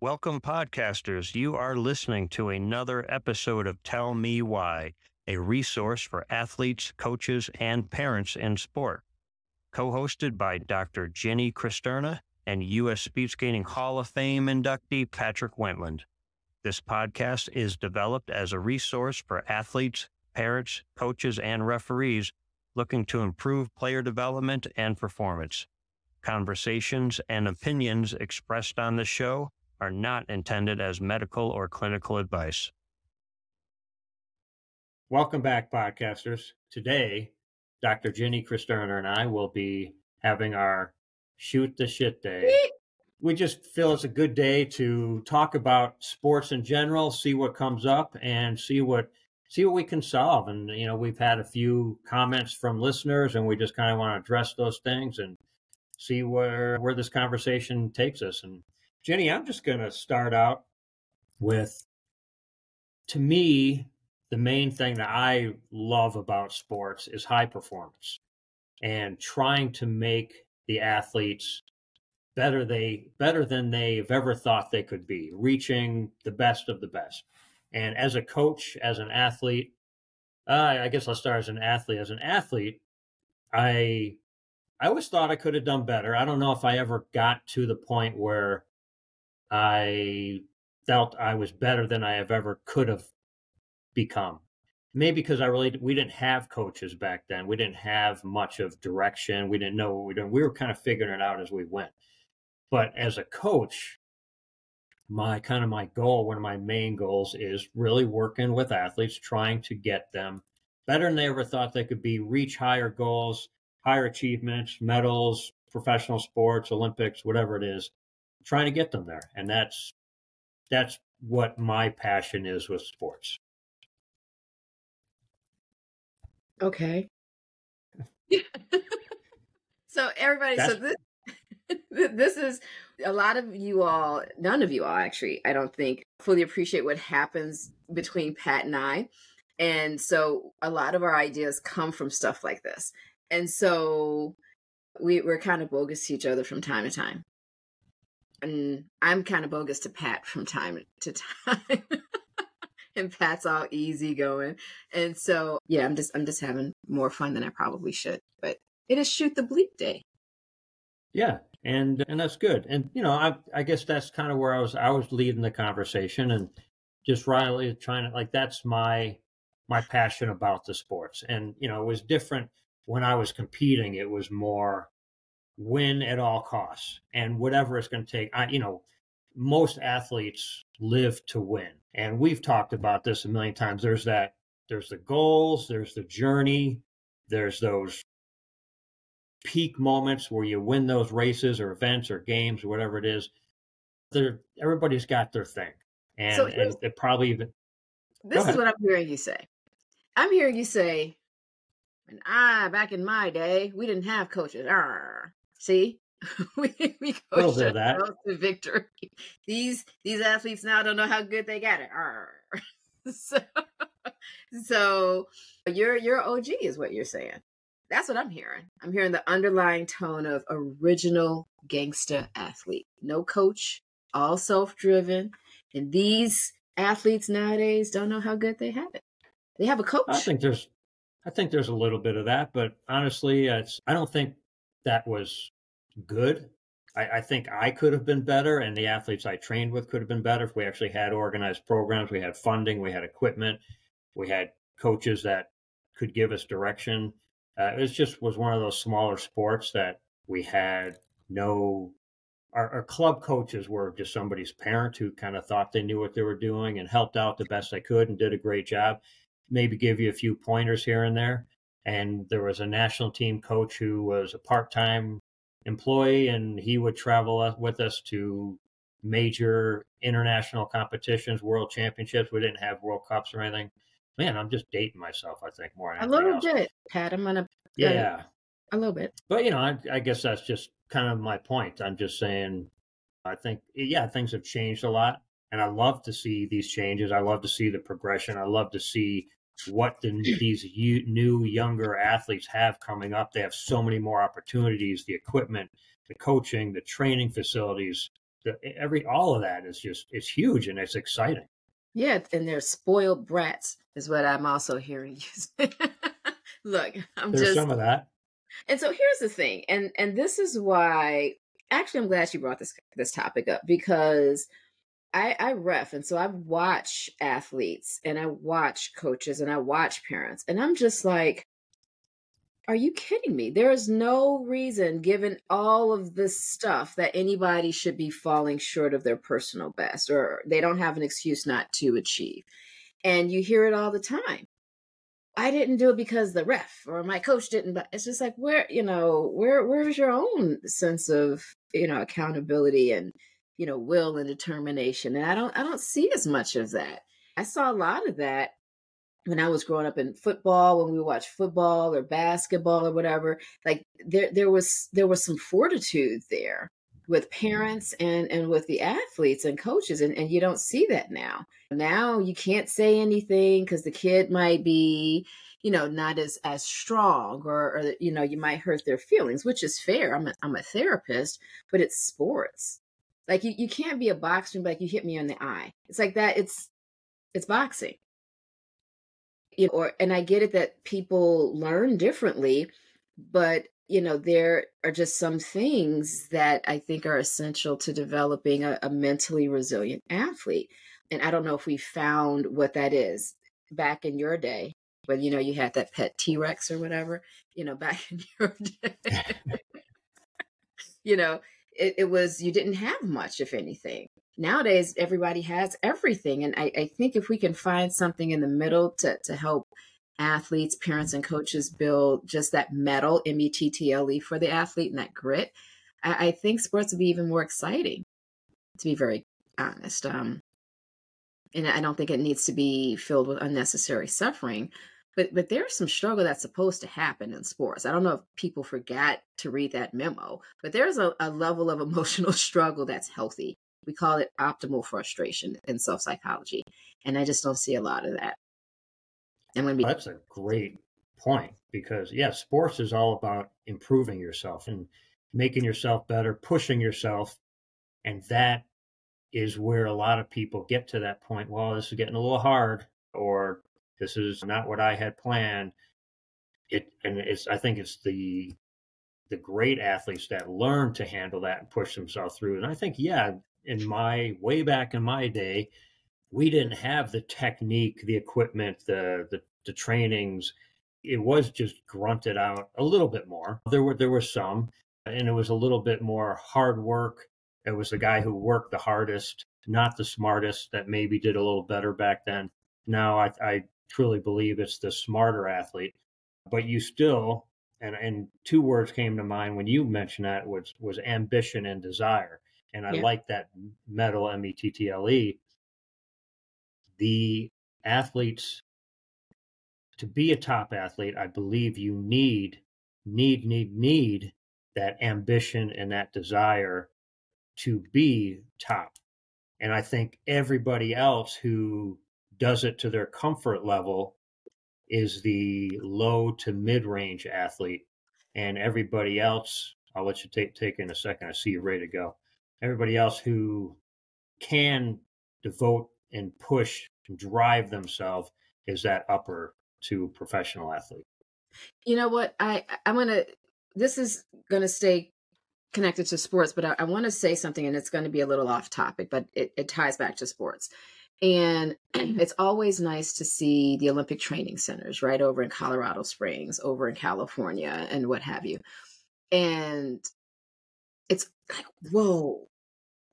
Welcome, podcasters. You are listening to another episode of Tell Me Why, a resource for athletes, coaches, and parents in sport. Co hosted by Dr. Jenny Cristerna and U.S. Speed Skating Hall of Fame inductee Patrick Wentland. This podcast is developed as a resource for athletes, parents, coaches, and referees looking to improve player development and performance. Conversations and opinions expressed on the show are not intended as medical or clinical advice. Welcome back, podcasters. Today, Dr. Jenny Cristerna and I will be having our shoot the shit day. We just feel it's a good day to talk about sports in general, see what comes up, and see what see what we can solve. And you know, we've had a few comments from listeners, and we just kind of want to address those things and see where where this conversation takes us. And Jenny, I'm just going to start out with to me, the main thing that I love about sports is high performance and trying to make the athletes better they better than they've ever thought they could be, reaching the best of the best. And as a coach, as an athlete, uh, I guess I'll start as an athlete. As an athlete, I I always thought I could have done better. I don't know if I ever got to the point where I felt I was better than I have ever could have become. Maybe because I really we didn't have coaches back then. We didn't have much of direction. We didn't know what we were doing. We were kind of figuring it out as we went. But as a coach, my kind of my goal, one of my main goals is really working with athletes, trying to get them better than they ever thought they could be, reach higher goals, higher achievements, medals, professional sports, Olympics, whatever it is, trying to get them there. And that's that's what my passion is with sports. Okay. so everybody, that's, so this this is a lot of you all, none of you all actually, I don't think fully appreciate what happens between Pat and I. And so a lot of our ideas come from stuff like this. And so we, we're kind of bogus to each other from time to time and I'm kind of bogus to Pat from time to time. and Pat's all easy going. And so, yeah, I'm just I'm just having more fun than I probably should. But it is shoot the bleep day. Yeah, and and that's good. And you know, I I guess that's kind of where I was I was leading the conversation and just really trying to like that's my my passion about the sports. And you know, it was different when I was competing. It was more win at all costs and whatever it's going to take. I, you know, most athletes live to win. And we've talked about this a million times. There's that, there's the goals, there's the journey, there's those peak moments where you win those races or events or games or whatever it is. There, everybody's got their thing. And, so and it probably even. This is what I'm hearing you say. I'm hearing you say, and I, back in my day, we didn't have coaches. Arr. See, we we coached ourselves to victory. These these athletes now don't know how good they got it. so, so you're you're OG is what you're saying. That's what I'm hearing. I'm hearing the underlying tone of original gangster athlete. No coach, all self-driven, and these athletes nowadays don't know how good they have it. They have a coach. I think there's I think there's a little bit of that, but honestly, it's I don't think that was good. I, I, think I could have been better, and the athletes I trained with could have been better if we actually had organized programs, we had funding, we had equipment, we had coaches that could give us direction. Uh, it just was one of those smaller sports that we had no. Our, our club coaches were just somebody's parent who kind of thought they knew what they were doing and helped out the best they could and did a great job. Maybe give you a few pointers here and there and there was a national team coach who was a part-time employee and he would travel with us to major international competitions world championships. We didn't have world cups or anything. Man i'm just dating myself i think more than a little else. bit pat. I'm gonna uh, yeah. a little bit. But you know I, I guess that's just kind of my point. I'm just saying i think yeah things have changed a lot and i love to see these changes. I love to see the progression. I love to see what the, these new younger athletes have coming up. They have so many more opportunities, the equipment, the coaching, the training facilities. the, every all of that is just it's huge and it's exciting. Yeah, and they're spoiled brats, is what I'm also hearing you Look, I'm There's just some of that. And so here's the thing, and and this is why actually I'm glad you brought this this topic up because I, I ref and so I watch athletes and I watch coaches and I watch parents and I'm just like, are you kidding me? There is no reason, given all of this stuff, that anybody should be falling short of their personal best or they don't have an excuse not to achieve. And you hear it all the time. I didn't do it because the ref or my coach didn't. But it's just like where you know where where's your own sense of you know accountability and you know will and determination. And I don't I don't see as much of that. I saw a lot of that when I was growing up in football, when we watched football or basketball or whatever, like there there was there was some fortitude there with parents and and with the athletes and coaches and, and you don't see that now now you can't say anything because the kid might be you know not as as strong or, or you know you might hurt their feelings which is fair i'm a, I'm a therapist but it's sports like you, you can't be a boxer but like you hit me on the eye it's like that it's it's boxing you know, or and i get it that people learn differently but you know, there are just some things that I think are essential to developing a, a, mentally resilient athlete. And I don't know if we found what that is back in your day, when you know you had that pet T Rex or whatever. You know, back in your day, you know, it, it, was you didn't have much, if anything. Nowadays, everybody has everything, and I, I think if we can find something in the middle to to help athletes, parents, and coaches build just that mettle M E T T L E, for the athlete and that grit, I, I, think sports would be even more exciting, to be very honest. Um, and I don't think it needs to be filled with unnecessary suffering. But, but there's some struggle that's supposed to happen in sports. I don't know if people forgot to read that memo, but there's a, a level of emotional struggle that's healthy. We call it optimal frustration in self psychology. And I just don't see a lot of that. And when we- that's a great point because yeah, sports is all about improving yourself and making yourself better, pushing yourself, and that is where a lot of people get to that point. Well, this is getting a little hard, or this is not what I had planned. It and it's I think it's the the great athletes that learn to handle that and push themselves through. And I think yeah, in my way back in my day, we didn't have the technique, the equipment, the the, the trainings. It was just grunted out a little bit more. There were there were some, and it was a little bit more hard work. It was the guy who worked the hardest, not the smartest, that maybe did a little better back then. Now I, I truly believe it's the smarter athlete, but you still and and two words came to mind when you mentioned that was was ambition and desire, and I yeah. like that mettle, M E T T L E the athletes to be a top athlete, I believe you need, need, need, need that ambition and that desire to be top. And I think everybody else who does it to their comfort level is the low to mid range athlete. And everybody else, I'll let you take, take in a second. I see you ready to go. Everybody else who can devote and push and drive themselves is that upper to professional athlete. You know what? I I'm gonna. This is gonna stay connected to sports, but I, I want to say something, and it's going to be a little off topic, but it, it ties back to sports. And it's always nice to see the Olympic training centers right over in Colorado Springs, over in California, and what have you. And it's like, whoa,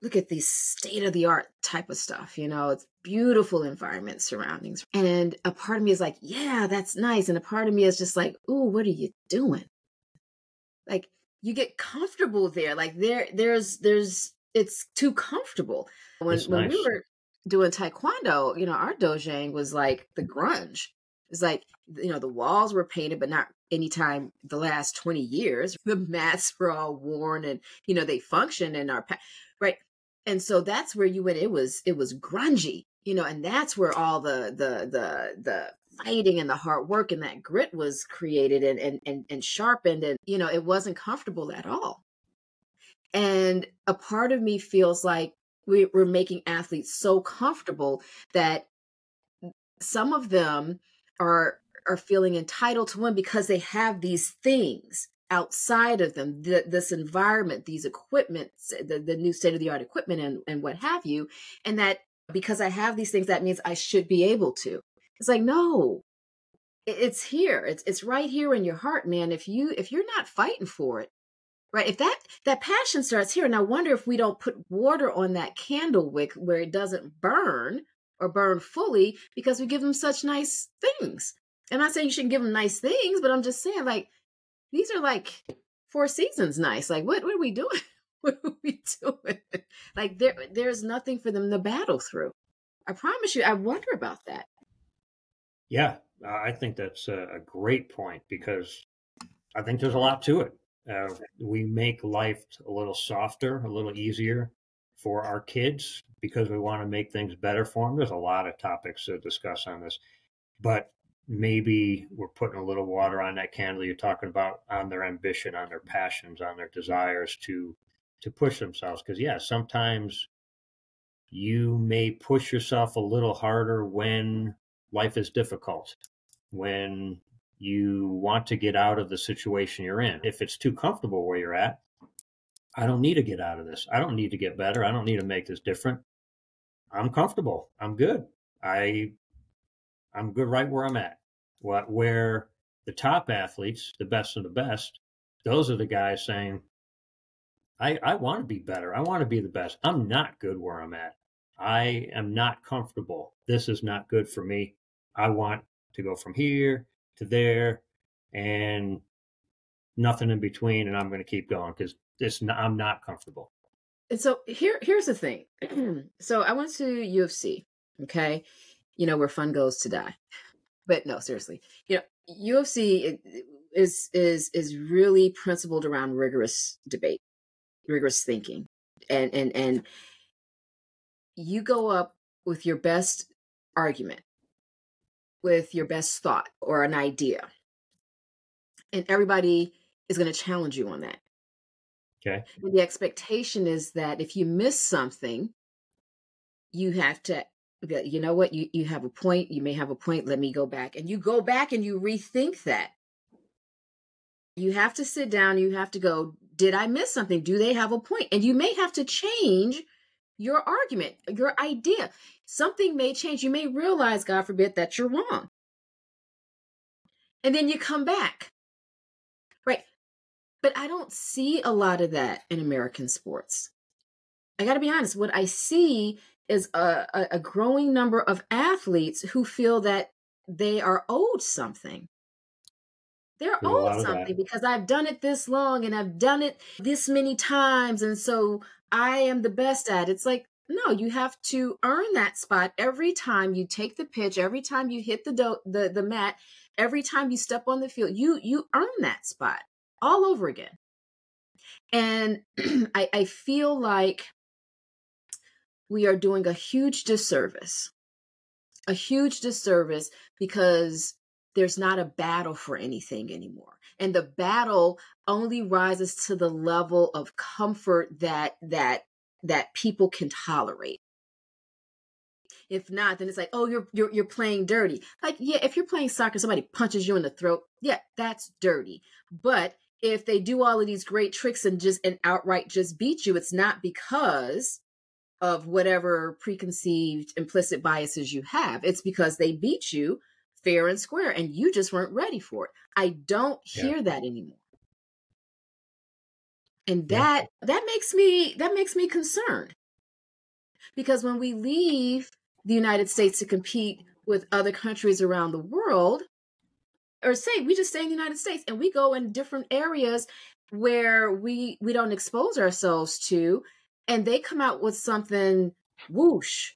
look at these state of the art type of stuff. You know, it's beautiful environment surroundings. And a part of me is like, yeah, that's nice. And a part of me is just like, ooh, what are you doing? Like you get comfortable there. Like there, there's, there's, it's too comfortable. When when nice. we were doing taekwondo, you know, our dojang was like the grunge. It's like, you know, the walls were painted, but not anytime the last 20 years. The mats were all worn and, you know, they function in our, right? and so that's where you went it was it was grungy you know and that's where all the the the the fighting and the hard work and that grit was created and and and, and sharpened and you know it wasn't comfortable at all and a part of me feels like we, we're making athletes so comfortable that some of them are are feeling entitled to win because they have these things outside of them the, this environment these equipments the, the new state of the art equipment and, and what have you and that because i have these things that means i should be able to. It's like no. It's here. It's it's right here in your heart man. If you if you're not fighting for it right if that that passion starts here and i wonder if we don't put water on that candle wick where it doesn't burn or burn fully because we give them such nice things. I'm not saying you shouldn't give them nice things but i'm just saying like these are like four seasons nice. Like what, what are we doing? What are we doing? Like there there's nothing for them to battle through. I promise you i wonder about that. Yeah I think that's a, great point because I think there's a lot to it. Uh, we make life a little softer, a little easier for our kids because we want to make things better for them. There's a lot of topics to discuss on this, but maybe we're putting a little water on that candle you're talking about on their ambition, on their passions, on their desires to to push themselves. Because yeah, sometimes you may push yourself a little harder when life is difficult when you want to get out of the situation you're in. If it's too comfortable where you're at, I don't need to get out of this. I don't need to get better. I don't need to make this different. I'm comfortable. I'm good. I I'm good right where I'm at. What where the top athletes, the best of the best, those are the guys saying, I, I want to be better. I want to be the best. I'm not good where I'm at. I am not comfortable. This is not good for me. I want to go from here to there and nothing in between. And I'm going to keep going because this I'm not comfortable. And so here, here's the thing. so I went to U of C. Okay, you know where fun goes to die. But no, seriously, you know U of C is is is really principled around rigorous debate, rigorous thinking, and and and you go up with your best argument with your best thought or an idea. And everybody is going to challenge you on that. Okay. And the expectation is that if you miss something, you have to you know what you you have a point you may have a point let me go back and you go back and you rethink that you have to sit down you have to go did i miss something do they have a point? point and you may have to change your argument your idea something may change. You may realize, God forbid, that you're wrong. And then you come back. Right. But I don't see a lot of that in American sports. I got to be honest. What I see is a, a, a growing number of athletes who feel that they are owed something. They're owed something because I've done it this long and I've done it this many times. And so I am the best at it. It's like, no, you have to earn that spot every time you take the pitch, every time you hit the do- the the mat, every time you step on the field. You you earn that spot all over again. And I, I feel like we are doing a huge disservice, a huge disservice because there's not a battle for anything anymore. And the battle only rises to the level of comfort that that that people can tolerate. If not, then it's like, oh, you're you're you're playing dirty. Like, yeah, if you're playing soccer, somebody punches you in the throat, yeah, that's dirty. But if they do all of these great tricks and just and outright just beat you, it's not because of whatever preconceived implicit biases you have. It's because they beat you fair and square and you just weren't ready for it. I don't hear yeah. that anymore and that yeah. that makes me that makes me concerned. Because when we leave the united states to compete with other countries around the world or say we just stay in the united states and we go in different areas where we we don't expose ourselves to and they come out with something whoosh.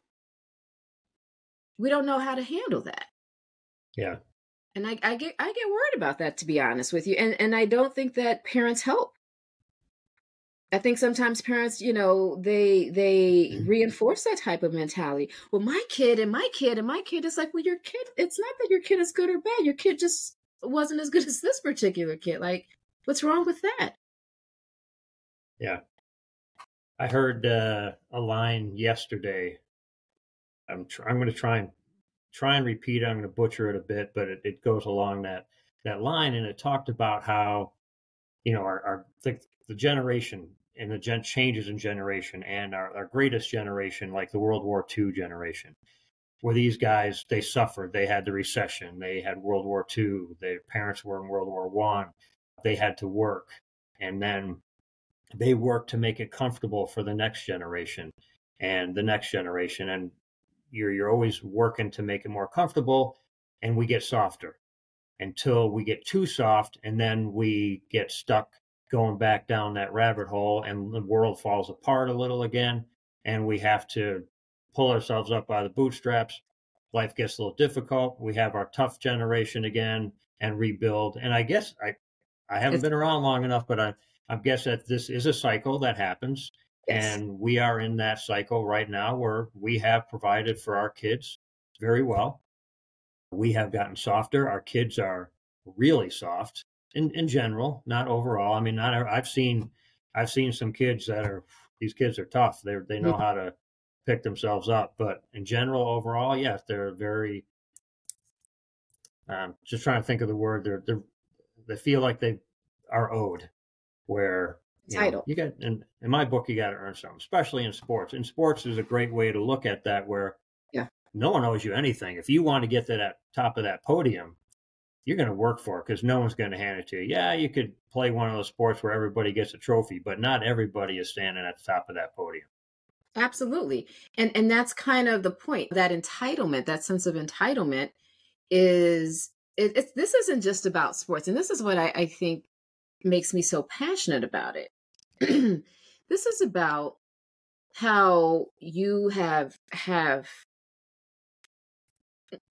We don't know how to handle that. Yeah. And I, I get i get worried about that to be honest with you and and i don't think that parents help I think sometimes parents, you know, they they mm-hmm. reinforce that type of mentality. Well, my kid and my kid and my kid is like, well, your kid. It's not that your kid is good or bad. Your kid just wasn't as good as this particular kid. Like, what's wrong with that? Yeah, I heard uh, a line yesterday. I'm tr- I'm going to try and try and repeat it. I'm going to butcher it a bit, but it, it goes along that that line, and it talked about how you know our, our the, the generation and the gen- changes in generation and our, our greatest generation, like the World War II generation, where these guys they suffered. They had the recession. They had World War II. Their parents were in World War One. They had to work, and then they worked to make it comfortable for the next generation and the next generation. And you're you're always working to make it more comfortable, and we get softer until we get too soft, and then we get stuck going back down that rabbit hole, and the world falls apart a little again, and we have to pull ourselves up by the bootstraps. Life gets a little difficult. We have our tough generation again and rebuild. And I guess I, I haven't it's, been around long enough, but I, I guess that this is a cycle that happens. Yes. And we are in that cycle right now where we have provided for our kids very well. We have gotten softer. Our kids are really soft in, in general, not overall. I mean, not I've seen I've seen some kids that are these kids are tough. They they know how to pick themselves up. But in general, overall, yes, they're very. Um, just trying to think of the word. They're, they're they feel like they are owed. Where you title know, you get in, in my book, you got to earn something, especially in sports. In sports is a great way to look at that. Where yeah, no one owes you anything. If you want to get to that top of that podium, you're going to work for it because no one's going to hand it to you. Yeah, you could play one of those sports where everybody gets a trophy, but not everybody is standing at the top of that podium. Absolutely. And and that's kind of the point. That entitlement, that sense of entitlement is it, it's this isn't just about sports. And this is what I, I think makes me so passionate about it. this is about how you have have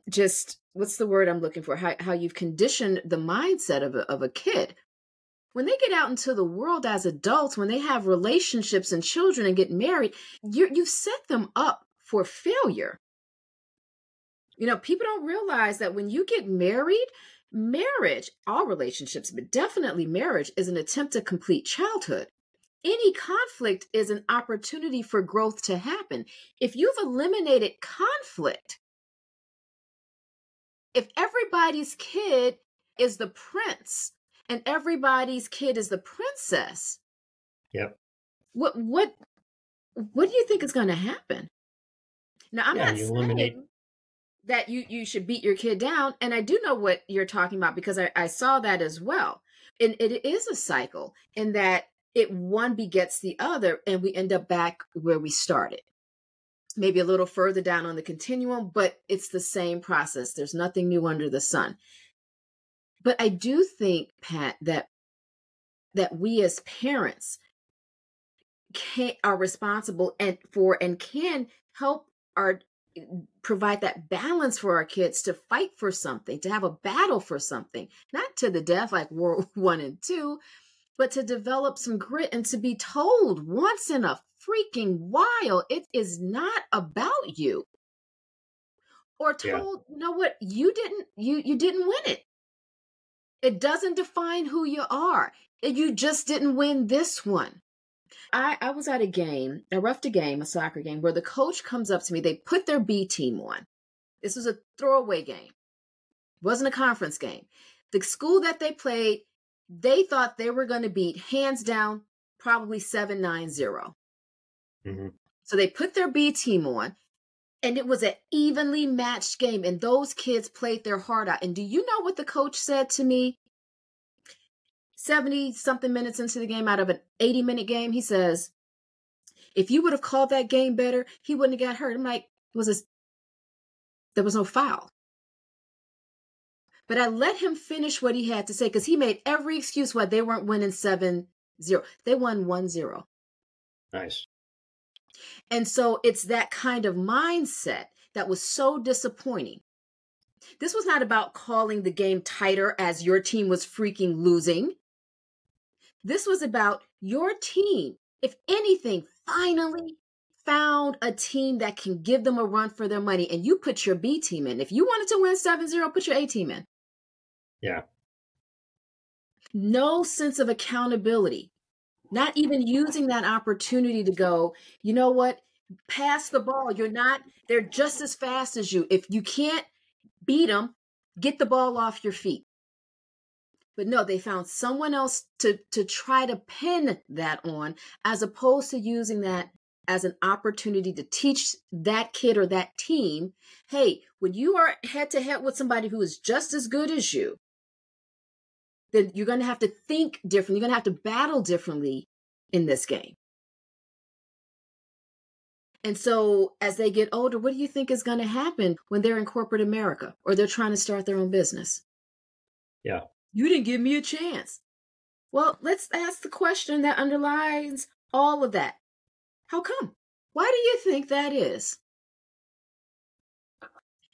just what's the word I'm looking for? How how you've conditioned the mindset of a, of a kid when they get out into the world as adults, when they have relationships and children and get married, you you've set them up for failure. You know, people don't realize that when you get married, marriage, all relationships, but definitely marriage, is an attempt to complete childhood. Any conflict is an opportunity for growth to happen. If you've eliminated conflict, if everybody's kid is the prince and everybody's kid is the princess. Yep. What what what do you think is going to happen? Now I'm yeah, not saying eliminate... that you you should beat your kid down, and I do know what you're talking about because I, I saw that as well. And it is a cycle in that it one begets the other, and we end up back where we started. Maybe a little further down on the continuum, but it's the same process. There's nothing new under the sun. But I do think, Pat, that that we as parents can are responsible and for and can help our provide that balance for our kids to fight for something, to have a battle for something, not to the death like World One and Two, but to develop some grit and to be told once in a freaking wild. it is not about you. Or told, yeah. you know what, you didn't you you didn't win it. It doesn't define who you are. You just didn't win this one. I, I was at a game, I roughed a game, a soccer game, where the coach comes up to me. They put their B team on. This was a throwaway game. It wasn't a conference game. The school that they played, they thought they were going to beat hands down, probably 7 9 0. Mm-hmm. So they put their B team on and it was an evenly matched game and those kids played their heart out. And do you know what the coach said to me? 70 something minutes into the game out of an 80 minute game he says if you would have called that game better he wouldn't have got hurt. I'm like was a there was no foul. But i let him finish what he had to say because he made every excuse why they weren't winning 7 0 they won 1 0 nice and so it's that kind of mindset that was so disappointing. This was not about calling the game tighter as your team was freaking losing. This was about your team, if anything, finally found a team that can give them a run for their money and you put your B team in. If you wanted to win 7 0, put your A team in. Yeah. No sense of accountability not even using that opportunity to go, you know what? Pass the ball. You're not, they're just as fast as you. If you can't beat them, get the ball off your feet. But no, they found someone else to, to try to pin that on, as opposed to using that as an opportunity to teach that kid or that team hey, when you are head to head with somebody who is just as good as you, then you're going to have to think differently. You're going to have to battle differently in this game. And so, as they get older, what do you think is going to happen when they're in corporate America or they're trying to start their own business? Yeah. You didn't give me a chance. Well, let's ask the question that underlies all of that. How come? Why do you think that is?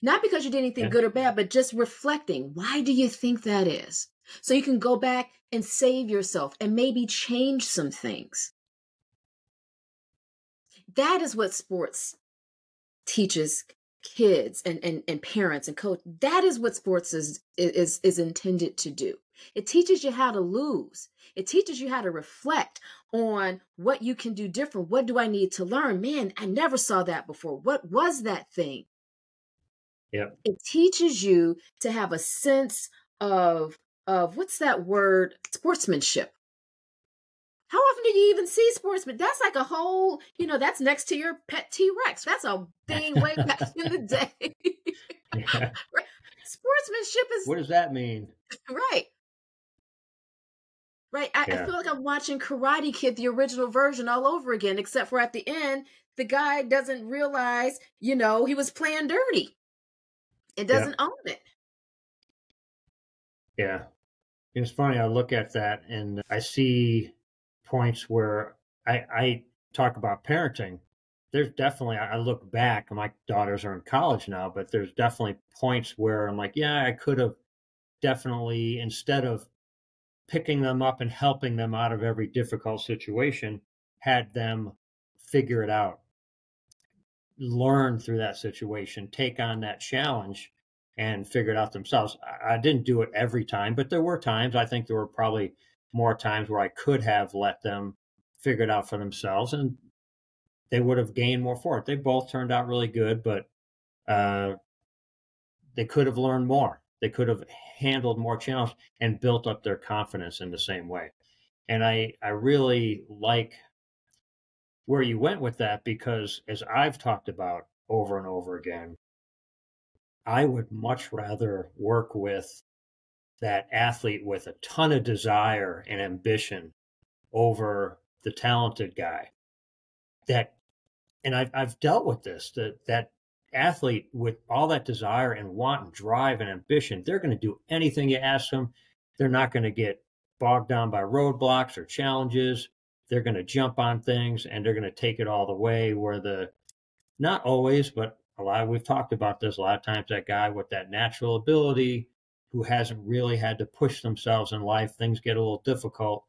Not because you did anything yeah. good or bad, but just reflecting. Why do you think that is? So you can go back and save yourself and maybe change some things. That is what sports teaches kids and, and, and parents and coach. That is what sports is, is, is intended to do. It teaches you how to lose. It teaches you how to reflect on what you can do different. What do I need to learn? Man, I never saw that before. What was that thing? Yep. It teaches you to have a sense of of what's that word? Sportsmanship. How often do you even see sportsman? That's like a whole, you know, that's next to your pet T Rex. That's a thing way back in the day. yeah. Sportsmanship is. What does that mean? Right. Right. I, yeah. I, feel like I'm watching Karate Kid, the original version, all over again, except for at the end, the guy doesn't realize, you know, he was playing dirty. It doesn't yeah. own it. Yeah. It's funny. I look at that and I see points where I, I talk about parenting. There's definitely, I look back, my daughters are in college now, but there's definitely points where I'm like, yeah, I could have definitely, instead of picking them up and helping them out of every difficult situation, had them figure it out, learn through that situation, take on that challenge and figure it out themselves. I didn't do it every time, but there were times, I think there were probably more times where I could have let them figure it out for themselves and they would have gained more for it. They both turned out really good, but uh, they could have learned more. They could have handled more challenges and built up their confidence in the same way. And I, I really like where you went with that because, as I've talked about over and over again, I would much rather work with that athlete with a ton of desire and ambition over the talented guy. That and I've, I've dealt with this that that athlete with all that desire and want and drive and ambition they're going to do anything you ask them they're not going to get bogged down by roadblocks or challenges. They're going to jump on things and they're going to take it all the way where the not always but a lot Of, we've talked about this a lot of times that guy with that natural ability who hasn't really had to push themselves in life things get a little difficult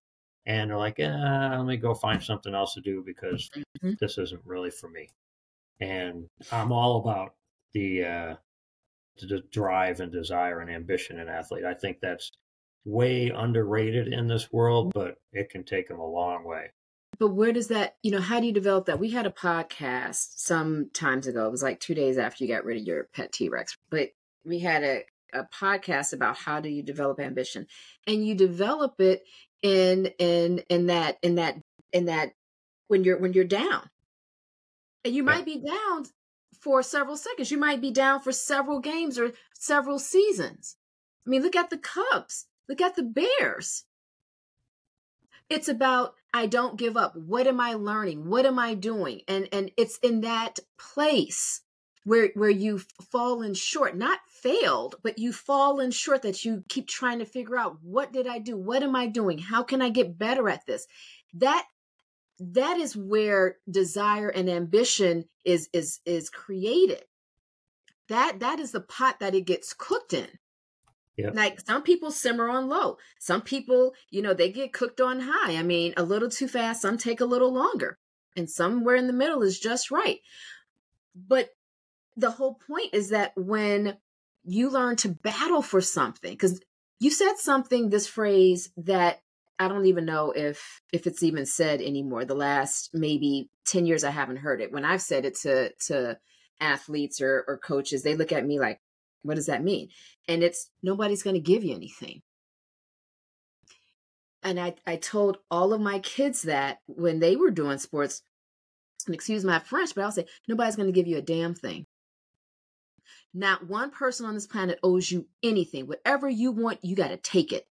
and they're like eh, let me go find something else to do because mm-hmm. this isn't really for me. And i'm all about the uh the drive and desire and ambition in athlete. I think that's way underrated in this world but it can take them a long way but where does that, you know, how do you develop that? We had a podcast some times ago. It was like two days after you got rid of your pet T Rex, but we had a, a podcast about how do you develop ambition, and you develop it in in in that in that in that when you're when you're down, and you might be down for several seconds. You might be down for several games or several seasons. I mean, look at the Cubs. Look at the Bears. It's about I don't give up. What am I learning? What am I doing? And and it's in that place where where you've fallen short, not failed, but you've fallen short that you keep trying to figure out what did I do? What am I doing? How can I get better at this? That that is where desire and ambition is is is created. That that is the pot that it gets cooked in. Yep. Like some people simmer on low. Some people, you know, they get cooked on high. I mean, a little too fast, some take a little longer. And somewhere in the middle is just right. But the whole point is that when you learn to battle for something, because you said something, this phrase that I don't even know if if it's even said anymore. The last maybe 10 years I haven't heard it. When I've said it to to athletes or, or coaches, they look at me like, what does that mean? And it's nobody's going to give you anything. And I, I told all of my kids that when they were doing sports, and excuse my French, but I'll say, nobody's going to give you a damn thing. Not one person on this planet owes you anything. Whatever you want, you got to take it.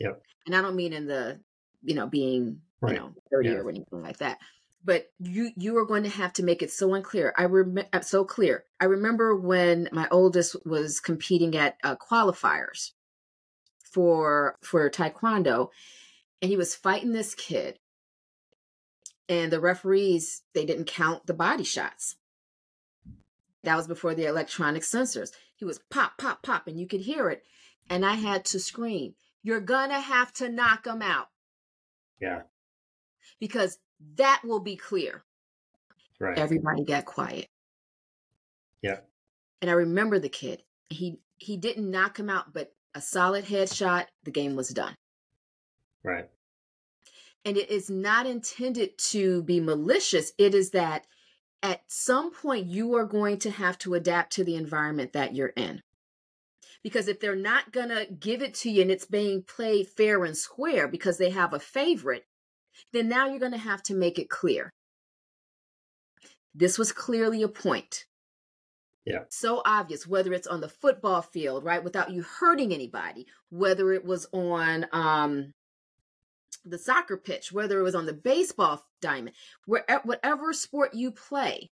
Yep. And I don't mean in the, you know, being, right. you know, dirty yeah. or anything like that. But you you are going to have to make it so unclear. I remember uh, so clear. I remember when my oldest was competing at uh, qualifiers for for taekwondo, and he was fighting this kid, and the referees they didn't count the body shots. That was before the electronic sensors. He was pop, pop, pop, and you could hear it. And I had to scream, You're gonna have to knock him out. Yeah. Because that will be clear. Right. Everybody got quiet. Yeah. And I remember the kid. He he didn't knock him out, but a solid headshot, the game was done. Right. And it is not intended to be malicious. It is that at some point you are going to have to adapt to the environment that you're in. Because if they're not going to give it to you and it's being played fair and square because they have a favorite, then now you're going to have to make it clear. This was clearly a point. Yeah. So obvious, whether it's on the football field, right, without you hurting anybody, whether it was on um, the soccer pitch, whether it was on the baseball diamond, where, whatever sport you play,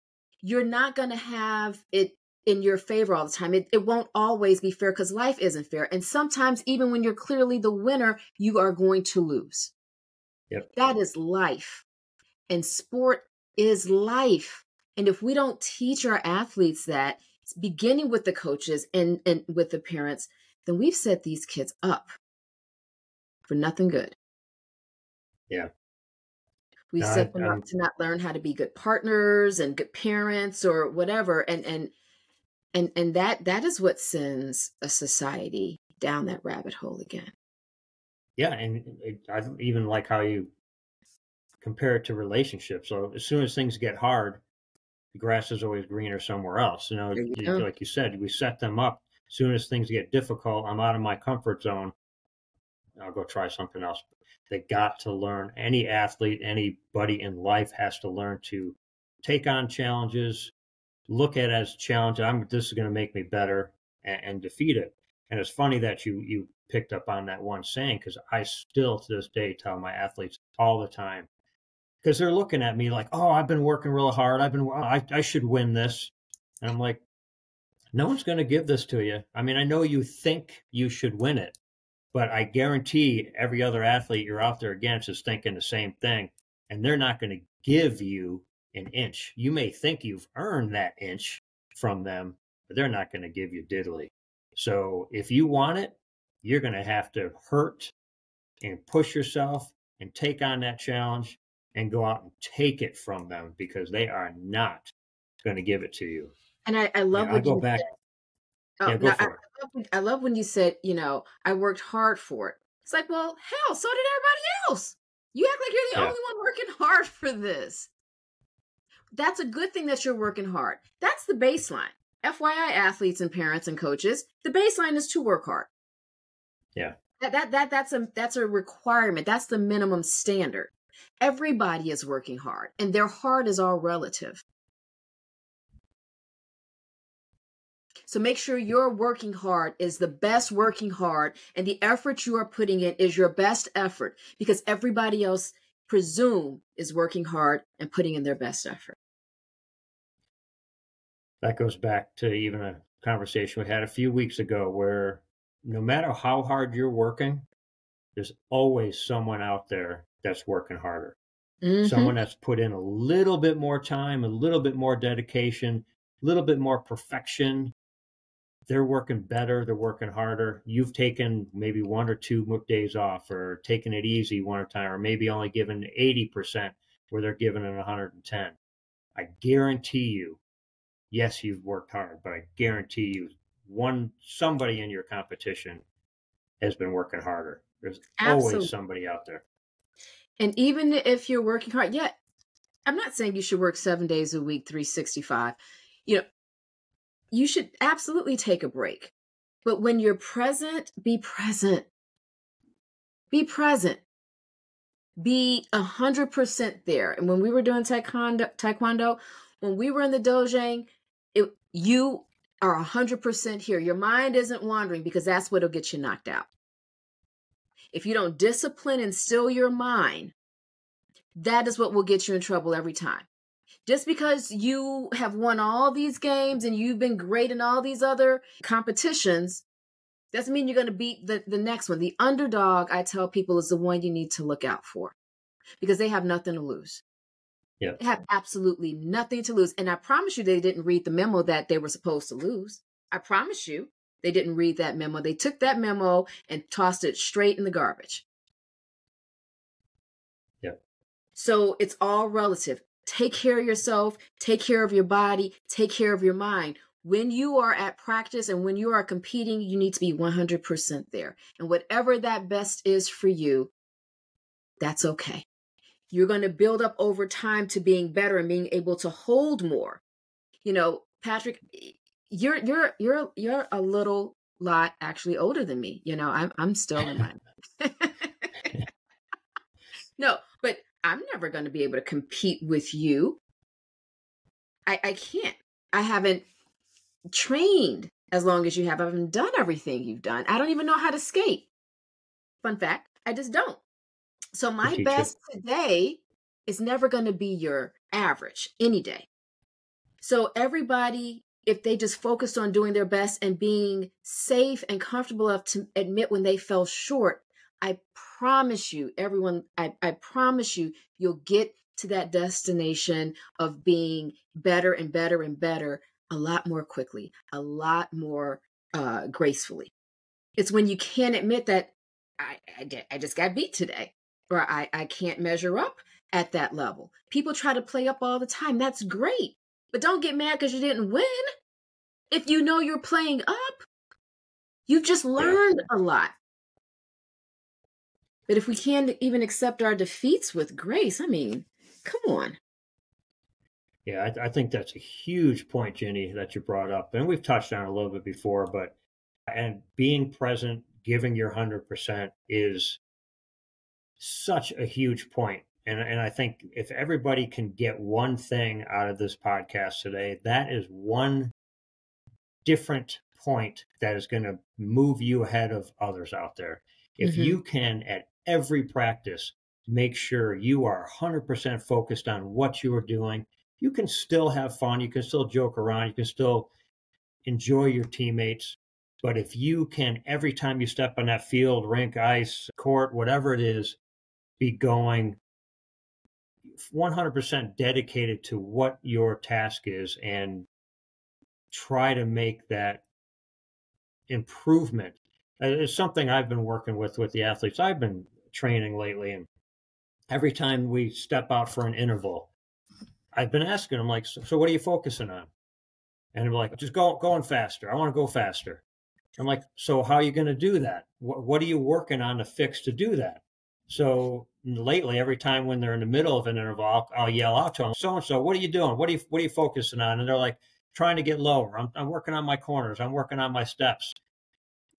you're not going to have it in your favor all the time. It, it won't always be fair because life isn't fair. And sometimes, even when you're clearly the winner, you are going to lose. Yep. That is life. And sport is life. And if we don't teach our athletes that, beginning with the coaches and, and with the parents, then we've set these kids up for nothing good. Yeah. We no, set them up um to not learn how to be good partners and good parents or whatever. And and and and that that is what sends a society down that rabbit hole again. Yeah, and it, I even like how you compare it to relationships. So as soon as things get hard, the grass is always greener somewhere else. You know, you like you said, we set them up. As soon as things get difficult, I'm out of my comfort zone. I'll go try something else. They got to learn. Any athlete, anybody in life has to learn to take on challenges, look at it as a challenge. I'm this is going to make me better, and, and defeat it. And it's funny that you you picked up on that one saying because I still to this day tell my athletes all the time because they're looking at me like, oh, I've been working real hard. I've been I I should win this, and I'm like, no one's going to give this to you. I mean, I know you think you should win it, but I guarantee every other athlete you're out there against is thinking the same thing. And they're not going to give you an inch. You may think you've earned that inch from them, but they're not going to give you diddly. So if you want it, you're going to have to hurt and push yourself and take on that challenge and go out and take it from them because they are not going to give it to you. And I, I love yeah, I go back. Said. Oh, yeah, go no, for I, it. I love, I love when you said, you know, I worked hard for it. It's like, well, hell, so did everybody else. You act like you're the yeah. only one working hard for this. That's a good thing that you're working hard. That's the baseline. FYI, athletes and parents and coaches, the baseline is to work hard. Yeah. That, that that that's a that's a requirement. That's the minimum standard. Everybody is working hard, and their hard is all relative. So make sure your working hard is the best working hard and the effort you are putting in is your best effort because everybody else presume is working hard and putting in their best effort. That goes back to even a conversation we had a few weeks ago where no matter how hard you're working, there's always someone out there that's working harder. Mm-hmm. Someone that's put in a little bit more time, a little bit more dedication, a little bit more perfection they're working better, they're working harder. You've taken maybe one or two days off or taken it easy one at a time, or maybe only given 80% where they're giving it 110. I guarantee you, yes, you've worked hard, but I guarantee you one somebody in your competition has been working harder. There's Absolutely. always somebody out there. And even if you're working hard, yeah, I'm not saying you should work seven days a week, 365. You know, you should absolutely take a break. But when you're present, be present. Be present. Be a hundred percent there. And when we were doing taekwondo, taekwondo, when we were in the dojang, it, you are a hundred percent here. Your mind isn't wandering because that's what'll get you knocked out. If you don't discipline and still your mind, that is what will get you in trouble every time. Just because you have won all these games and you've been great in all these other competitions doesn't mean you're going to beat the, the next one. The underdog, I tell people, is the one you need to look out for because they have nothing to lose. Yeah. They have absolutely nothing to lose. And I promise you, they didn't read the memo that they were supposed to lose. I promise you. They didn't read that memo. They took that memo and tossed it straight in the garbage. Yep. So it's all relative. Take care of yourself, take care of your body, take care of your mind. When you are at practice and when you are competing, you need to be 100% there. And whatever that best is for you, that's okay. You're going to build up over time to being better and being able to hold more. You know, Patrick, you're you're you're you're a little lot actually older than me. You know, I'm I'm still in my No, but I'm never going to be able to compete with you. I I can't. I haven't trained as long as you have. I haven't done everything you've done. I don't even know how to skate. Fun fact, I just don't. So my best today is never going to be your average any day. So everybody if they just focused on doing their best and being safe and comfortable enough to admit when they fell short, I promise you, everyone, I, I promise you, you'll get to that destination of being better and better and better a lot more quickly, a lot more uh, gracefully. It's when you can't admit that I, I, I just got beat today or I, I can't measure up at that level. People try to play up all the time. That's great. But don't get mad because you didn't win. If you know you're playing up, you've just learned yeah. a lot. But if we can't even accept our defeats with grace, I mean, come on. Yeah, I, I, think that's a huge point, Jenny, that you brought up. And we've touched on a little bit before, but and being present, giving your 100% is such a huge point. And, and I think if everybody can get one thing out of this podcast today, that is one different point that is going to move you ahead of others out there. If mm-hmm. you can, at every practice, make sure you are 100% focused on what you are doing, you can still have fun. You can still joke around. You can still enjoy your teammates. But if you can, every time you step on that field, rink, ice, court, whatever it is, be going 100% dedicated to what your task is and try to make that improvement. Uh, it's something I've been working with with the athletes I've been training lately. And every time we step out for an interval, I've been asking them, like, so, what are you focusing on? And they're like, just go, going faster. I want to go faster. I'm like, so how are you going to do that? What, what are you working on to fix to do that? So lately, every time when they're in the middle of an interval, I'll, I'll yell out to them, so and so, what are you doing? What are you what are you focusing on? And they're like, trying to get lower. I'm, I'm working on my corners. I'm working on my steps.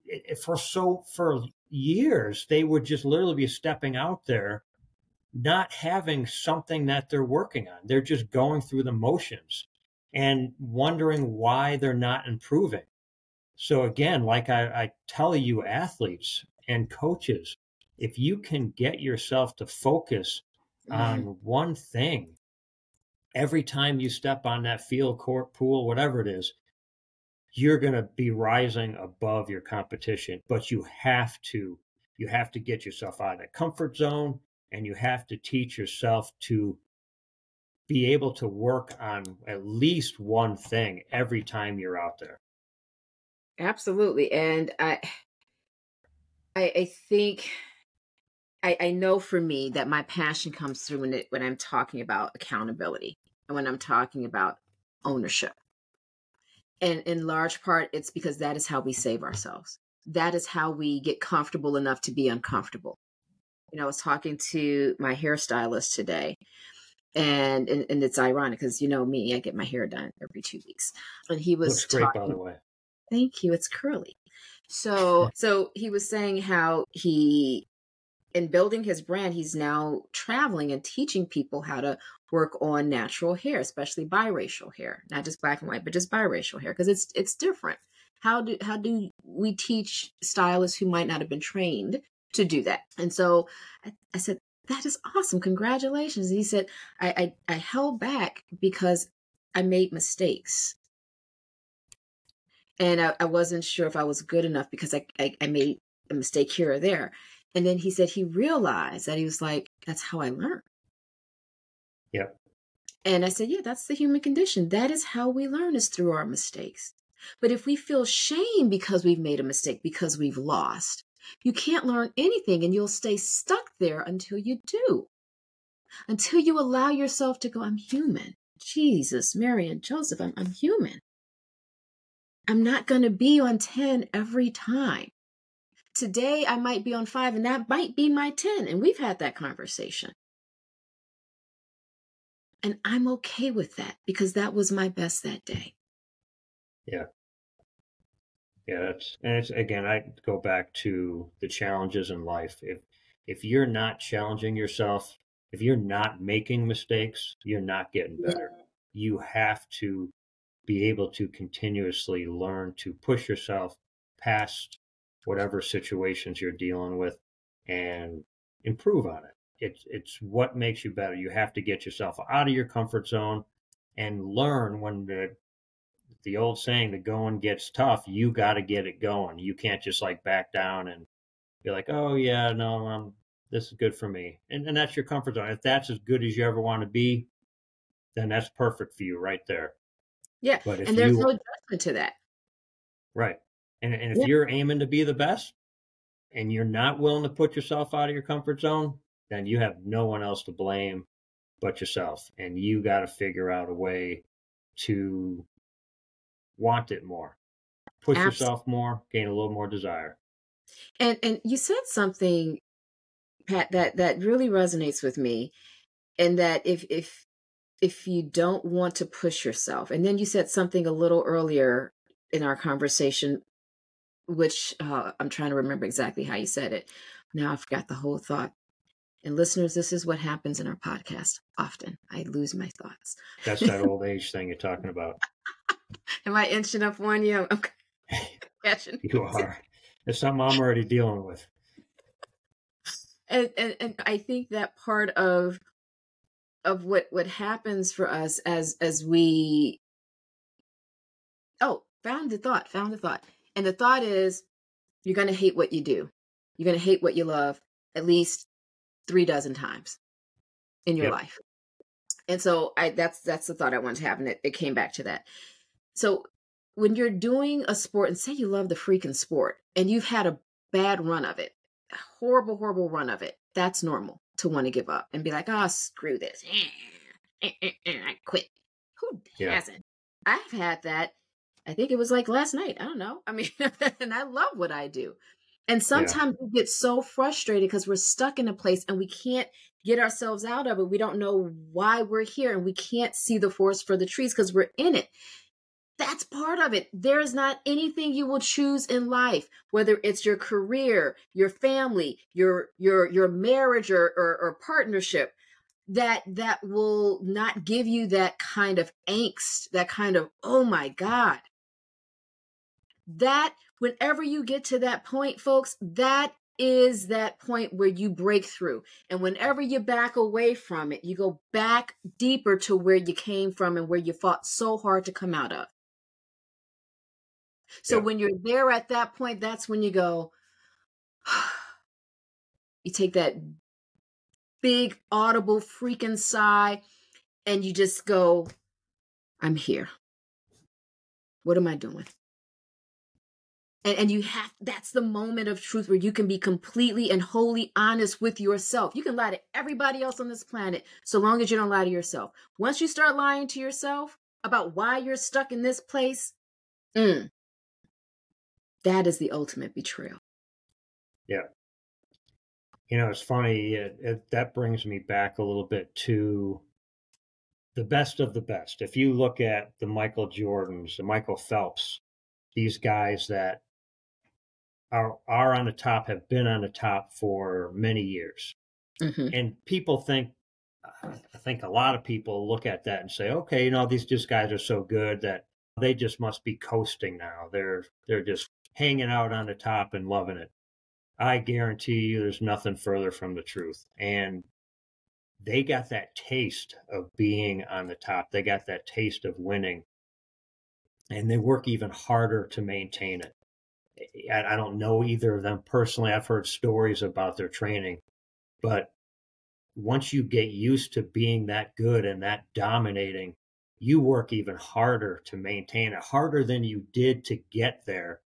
It, for so for years, they would just literally be stepping out there, not having something that they're working on. They're just going through the motions and wondering why they're not improving. So again, like I, I tell you, athletes and coaches, if you can get yourself to focus mm-hmm. on one thing every time you step on that field, court, pool, whatever it is, you're going to be rising above your competition. But you have to, you have to get yourself out of that comfort zone and you have to teach yourself to be able to work on at least one thing every time you're out there. Absolutely. And I, I, I think I, I, know for me that my passion comes through when it when I'm talking about accountability and when I'm talking about ownership. And in large part, it's because that is how we save ourselves. that is how we get comfortable enough to be uncomfortable. You know, I was talking to my hairstylist today, and and, and it's ironic because you know me, I get my hair done every two weeks, and he was looks great talking, by the way. Thank you. It's curly. So so he was saying how he in building his brand, he's now traveling and teaching people how to work on natural hair, especially biracial hair, not just black and white, but just biracial hair, because it's it's different. How do how do we teach stylists who might not have been trained to do that? And so I, I said, that is awesome. Congratulations. And he said, I, I, I held back because I made mistakes. And I, I, wasn't sure if I was good enough because I, I, I made a mistake here or there. And then he said he realized that he was like, that's how I learn. Yep. And I said, yeah, that's the human condition. That is how we learn is through our mistakes. But if we feel shame because we've made a mistake, because we've lost, you can't learn anything and you'll stay stuck there until you do. Until you allow yourself to go, I'm human. Jesus, Mary, and Joseph, I'm, I'm human. I'm not going to be on 10 every time. Today I might be on five, and that might be my 10. And we've had that conversation. And I'm okay with that because that was my best that day. Yeah. Yeah, that's and it's again I go back to the challenges in life. If if you're not challenging yourself, if you're not making mistakes, you're not getting better. You have to be able to continuously learn to push yourself past whatever situations you're dealing with and improve on it. It's it's what makes you better. You have to get yourself out of your comfort zone and learn when the the old saying the going gets tough, you got to get it going. You can't just like back down and be like, "Oh yeah, no, um this is good for me." And and that's your comfort zone. If that's as good as you ever want to be, then that's perfect for you right there. Yeah. But and there's you, no adjustment to that. Right. And, and if yeah. you're aiming to be the best and you're not willing to put yourself out of your comfort zone, then you have no one else to blame but yourself. And you got to figure out a way to want it more, push Absolutely. yourself more, gain a little more desire. And and you said something, Pat, that that really resonates with me, and that if if if you don't want to push yourself, and then you said something a little earlier in our conversation which uh, I'm trying to remember exactly how you said it. Now I forgot the whole thought. And listeners, this is what happens in our podcast often. I lose my thoughts. That's that old age thing you're talking about. Am I inching up on you? I'm catching. you are. It's something I'm already dealing with. And, and and I think that part of of what what happens for us as as we oh found a thought found a thought and the thought is you're going to hate what you do. You're going to hate what you love at least three dozen times in your yep. life. And so I that's that's the thought I wanted to have, and it, it came back to that. So when you're doing a sport and say you love the freaking sport and you've had a bad run of it, a horrible, horrible run of it, that's normal to want to give up and be like, oh, screw this. Eh, eh, eh, I quit. Who yeah. hasn't? I've had that I think it was like last night. I don't know. I mean, and I love what I do. And sometimes yeah. we get so frustrated because we're stuck in a place and we can't get ourselves out of it. We don't know why we're here and we can't see the forest for the trees because we're in it. That's part of it. There is not anything you will choose in life, whether it's your career, your family, your your your marriage or, or, or partnership, that that will not give you that kind of angst, that kind of, oh my God, that whenever you get to that point folks that is that point where you break through. And whenever you back away from it you go back deeper to where you came from and where you fought so hard to come out of. So yeah. when you're there at that point that's when you go you take that big audible freaking sigh and you just go i'm here. What am i doing and, and you have that's the moment of truth where you can be completely and wholly honest with yourself you can lie to everybody else on this planet so long as you don't lie to yourself once you start lying to yourself about why you're stuck in this place mm, that is the ultimate betrayal. Yeah. You know, it's funny. It, it, that brings me back a little bit to the best of the best. If you look at the Michael Jordans, the Michael Phelps, these guys that are are on the top have been on the top for many years, mm-hmm. and people think. I think a lot of people look at that and say, "Okay, you know, these just guys are so good that they just must be coasting now. They're they're just hanging out on the top and loving it." I guarantee you, there's nothing further from the truth. And they got that taste of being on the top. They got that taste of winning. And they work even harder to maintain it. I don't know either of them personally. I've heard stories about their training, but once you get used to being that good and that dominating, you work even harder to maintain it, harder than you did to get there.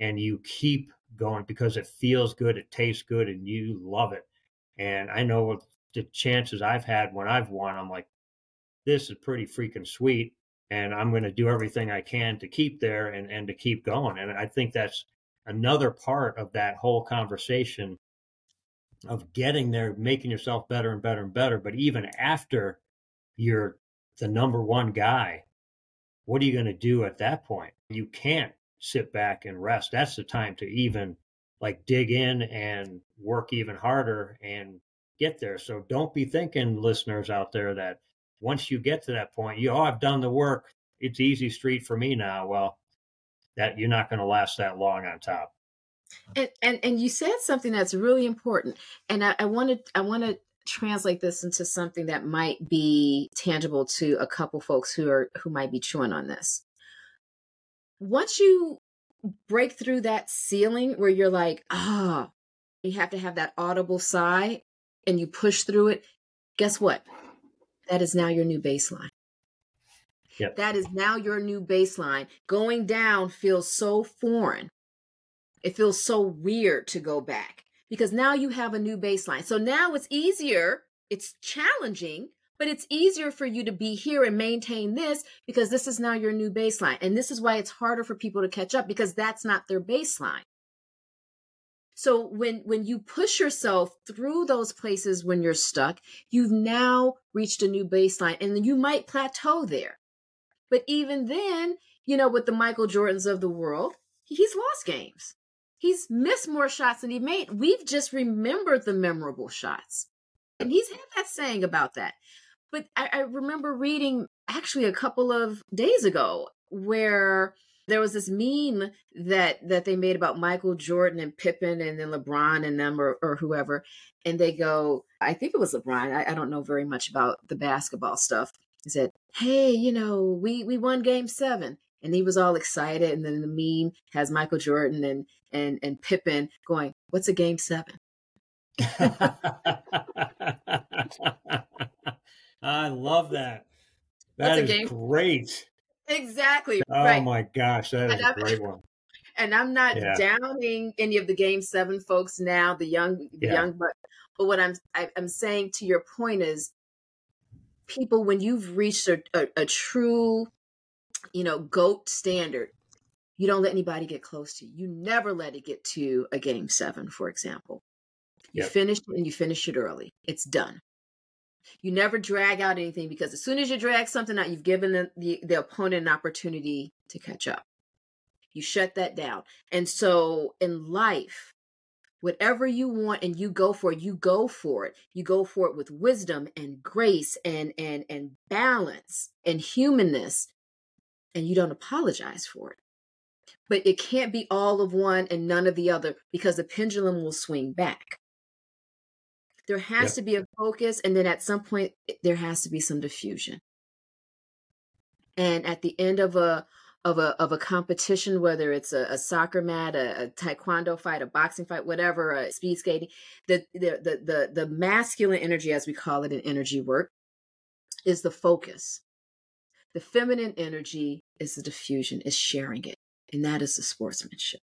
And you keep going because it feels good, it tastes good, and you love it. And I know the chances I've had when I've won, I'm like, this is pretty freaking sweet. And I'm going to do everything I can to keep there and, and to keep going. And I think that's another part of that whole conversation of getting there, making yourself better and better and better. But even after you're the number one guy, what are you going to do at that point? You can't sit back and rest. That's the time to even like dig in and work even harder and get there. So don't be thinking, listeners out there, that once you get to that point, you oh, I've done the work. It's easy street for me now. Well, that you're not going to last that long on top. And and and you said something that's really important, and I, I wanted I want to translate this into something that might be tangible to a couple folks who are who might be chewing on this. Once you break through that ceiling where you're like, ah, oh, you have to have that audible sigh and you push through it, guess what? That is now your new baseline. Yep. That is now your new baseline. Going down feels so foreign. It feels so weird to go back because now you have a new baseline. So now it's easier, it's challenging, but it's easier for you to be here and maintain this because this is now your new baseline. And this is why it's harder for people to catch up because that's not their baseline. So when when you push yourself through those places when you're stuck, you've now reached a new baseline and you might plateau there. But even then, you know, with the Michael Jordans of the world, he's lost games. He's missed more shots than he made. We've just remembered the memorable shots. And he's had that saying about that. But I, I remember reading actually a couple of days ago where there was this meme that that they made about Michael Jordan and Pippen and then LeBron and them or, or whoever, and they go, I think it was LeBron. I, I don't know very much about the basketball stuff. He said, "Hey, you know, we we won Game seven. and he was all excited. And then the meme has Michael Jordan and and and Pippen going, "What's a Game seven? I love that. That is great. Exactly. Oh right. my gosh, that is a great one. And I'm not yeah. downing any of the Game Seven folks now, the young, the yeah. young, but but what I'm I, am i am saying to your point is, people, when you've reached a, a, a true, you know, goat standard, you don't let anybody get close to you. You never let it get to a Game Seven, for example. You yep. finish it and you finish it early. It's done. You never drag out anything because as soon as you drag something out, you've given the, the, the opponent an opportunity to catch up. You shut that down. And so in life, whatever you want and you go for it, you go for it. You go for it with wisdom and grace and and and balance and humanness. And you don't apologize for it. But it can't be all of one and none of the other because the pendulum will swing back. There has yep. to be a focus, and then at some point, there has to be some diffusion. And at the end of a of a of a competition, whether it's a, a soccer mat, a, a, taekwondo fight, a boxing fight, whatever, a speed skating, the, the the the the masculine energy, as we call it in energy work, is the focus. The feminine energy is the diffusion, is sharing it, and that is the sportsmanship.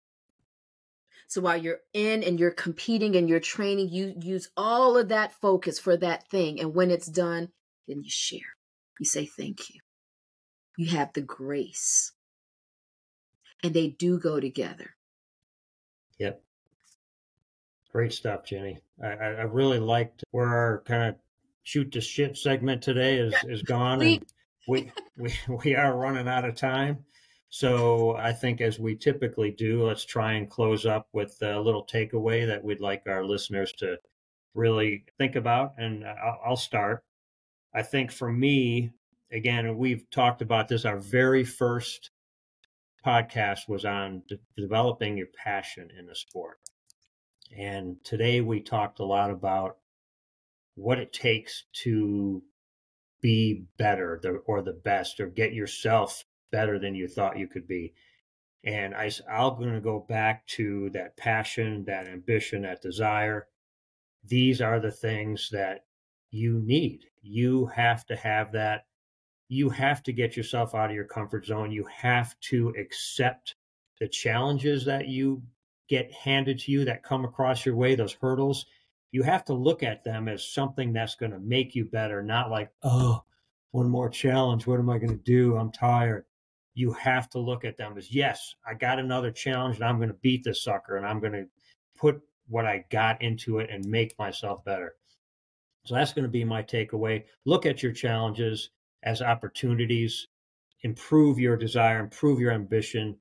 So while you're in and you're competing and you're training, you use all of that focus for that thing. And when it's done, then you share. You say thank you. You have the grace. And they do go together. Yep. Great stuff, Jenny. I, I really liked where our kind of shoot the shit segment today is, is gone. and we, we, we are running out of time. So I think as we typically do, let's try and close up with a little takeaway that we'd like our listeners to really think about. And uh, I'll, I'll start. I think for me, again, we've talked about this. Our very first podcast was on de- developing your passion in the sport. And today we talked a lot about what it takes to be better or the best or get yourself better than you thought you could be. And I, I'm going to go back to that passion, that ambition, that desire. These are the things that you need. You have to have that. You have to get yourself out of your comfort zone. You have to accept the challenges that you get handed to you that come across your way, those hurdles. You have to look at them as something that's going to make you better, not like, oh, one more challenge. What am I going to do? I'm tired you have to look at them as yes, I got another challenge and I'm going to beat this sucker and I'm going to put what I got into it and make myself better. So that's going to be my takeaway. Look at your challenges as opportunities, improve your desire, improve your ambition,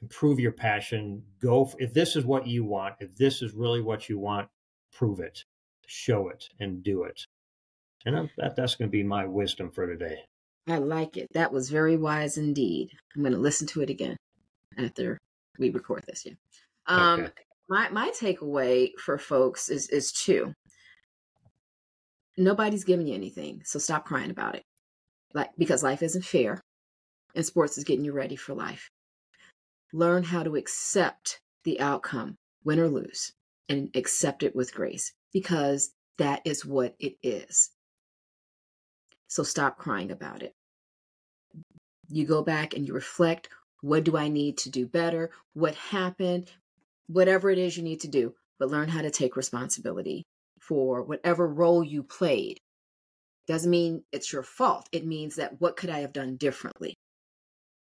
improve your passion. Go if this is what you want, if this is really what you want, prove it, show it, and do it. And that, that's going to be my wisdom for today. I like it. That was very wise indeed. I'm going to listen to it again after we record this. Yeah. Um, okay. My my takeaway for folks is is two. Nobody's giving you anything, so stop crying about it. Like because life isn't fair, and sports is getting you ready for life. Learn how to accept the outcome, win or lose, and accept it with grace because that is what it is. So stop crying about it. You go back and you reflect what do I need to do better? What happened? Whatever it is you need to do, but learn how to take responsibility for whatever role you played. Doesn't mean it's your fault. It means that what could I have done differently?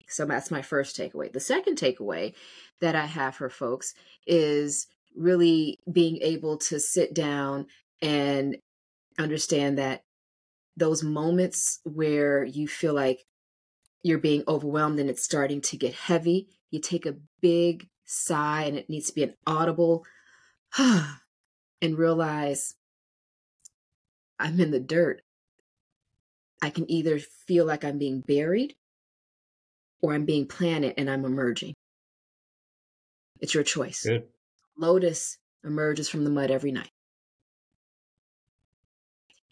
So that's my first takeaway. The second takeaway that I have for folks is really being able to sit down and understand that those moments where you feel like you're being overwhelmed and it's starting to get heavy, you take a big sigh and it needs to be an audible and realize I'm in the dirt. I can either feel like I'm being buried or I'm being planted and I'm emerging. It's your choice. Good. Lotus emerges from the mud every night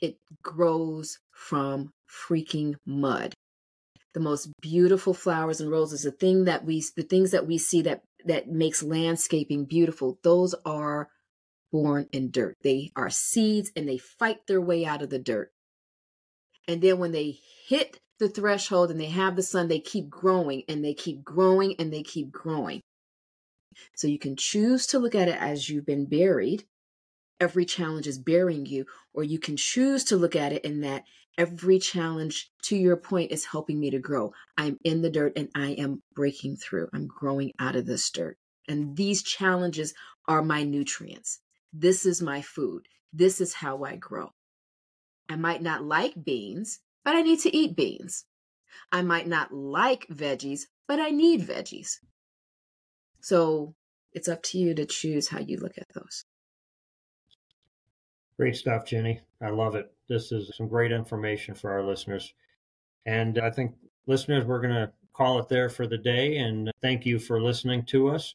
it grows from freaking mud. The most beautiful flowers and roses the thing that we the things that we see that that makes landscaping beautiful those are born in dirt. They are seeds and they fight their way out of the dirt. And then when they hit the threshold and they have the sun they keep growing and they keep growing and they keep growing. So you can choose to look at it as you've been buried every challenge is burying you, or you can choose to look at it in that every challenge, to your point, is helping me to grow. I'm in the dirt and I am breaking through. I'm growing out of this dirt. And these challenges are my nutrients. This is my food. This is how I grow. I might not like beans, but I need to eat beans. I might not like veggies, but I need veggies. So it's up to you to choose how you look at those. Great stuff, Jenny. I love it. This is some great information for our listeners. And I think, listeners, we're going to call it there for the day. And thank you for listening to us.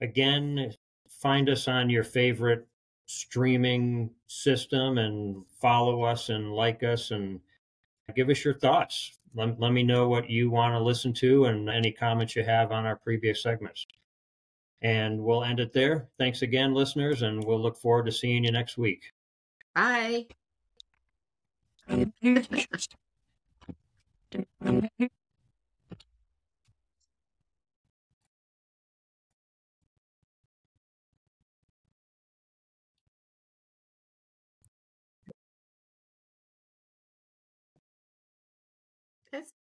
Again, find us on your favorite streaming system and follow us and like us and give us your thoughts. Let, let me know what you want to listen to and any comments you have on our previous segments. And we'll end it there. Thanks again, listeners, and we'll look forward to seeing you next week. Bye.